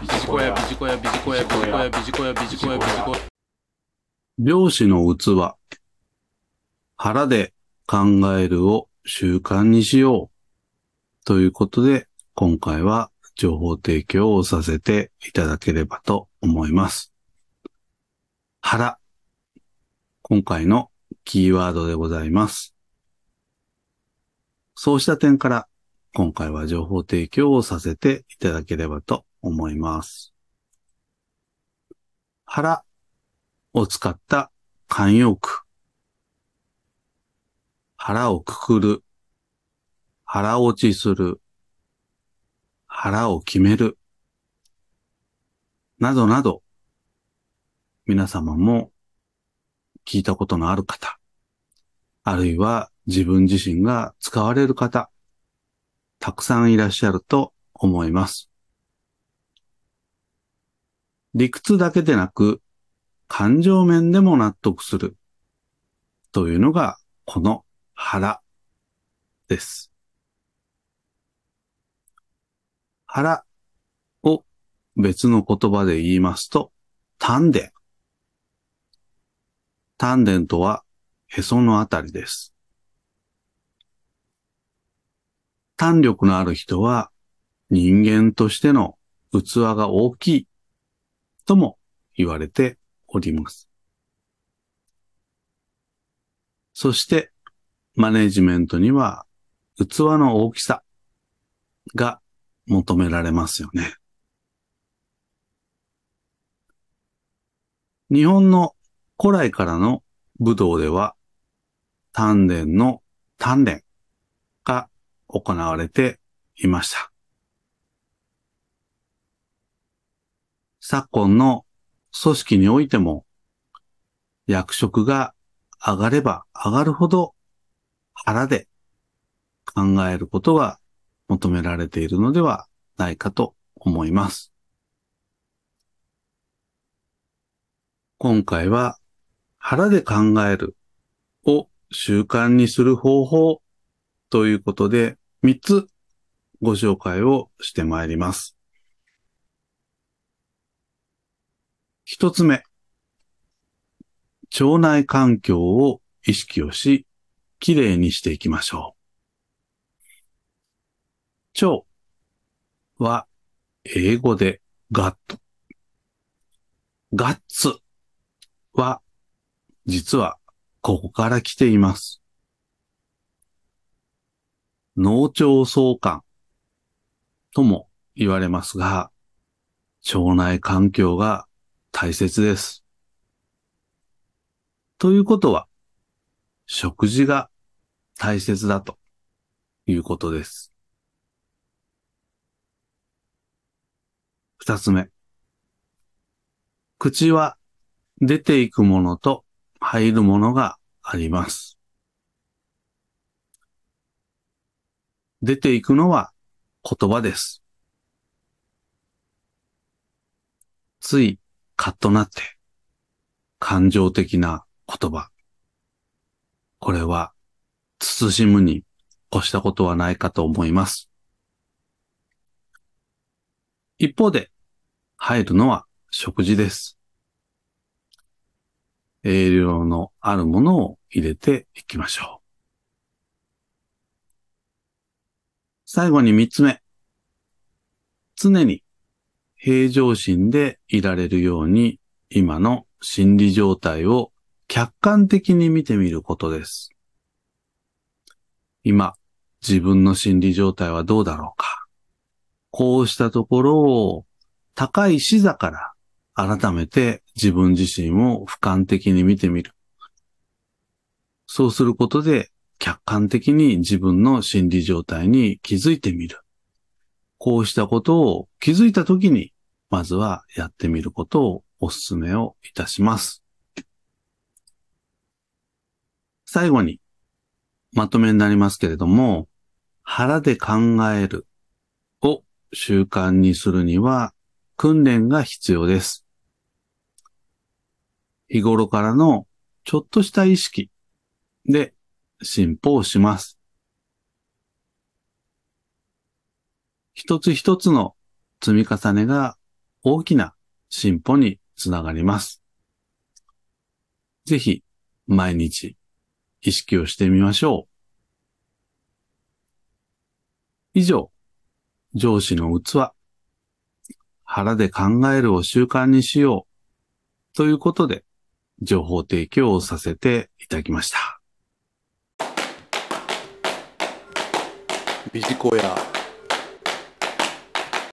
ビジコヤビジコヤビジコヤビジコヤビジコヤビジコヤビジコヤ漁師の器。腹で考えるを習慣にしよう。ということで、今回は情報提供をさせていただければと思います。腹。今回のキーワードでございます。そうした点から、今回は情報提供をさせていただければと思います。腹を使った慣用句。腹をくくる。腹落ちする。腹を決める。などなど、皆様も聞いたことのある方、あるいは自分自身が使われる方、たくさんいらっしゃると思います。理屈だけでなく、感情面でも納得するというのがこの腹です。腹を別の言葉で言いますと、丹田。丹田とはへそのあたりです。胆力のある人は人間としての器が大きいとも言われております。そして、マネジメントには器の大きさが求められますよね。日本の古来からの武道では、丹田の鍛錬が行われていました。昨今の組織においても、役職が上がれば上がるほど腹で考えることが求められているのではないかと思います。今回は腹で考えるを習慣にする方法ということで3つご紹介をしてまいります。一つ目。腸内環境を意識をし、きれいにしていきましょう。腸は英語でガット。ガッツは実はここから来ています。脳腸相関とも言われますが、腸内環境が大切です。ということは、食事が大切だということです。二つ目。口は出ていくものと入るものがあります。出ていくのは言葉です。ついカッとなって感情的な言葉。これは慎むに越したことはないかと思います。一方で入るのは食事です。栄養のあるものを入れていきましょう。最後に三つ目。常に平常心でいられるように今の心理状態を客観的に見てみることです。今、自分の心理状態はどうだろうか。こうしたところを高い視座から改めて自分自身を俯瞰的に見てみる。そうすることで客観的に自分の心理状態に気づいてみる。こうしたことを気づいたときに、まずはやってみることをお勧めをいたします。最後に、まとめになりますけれども、腹で考えるを習慣にするには訓練が必要です。日頃からのちょっとした意識で進歩をします。一つ一つの積み重ねが大きな進歩につながります。ぜひ、毎日、意識をしてみましょう。以上、上司の器、腹で考えるを習慣にしよう、ということで、情報提供をさせていただきました。ビジコヤ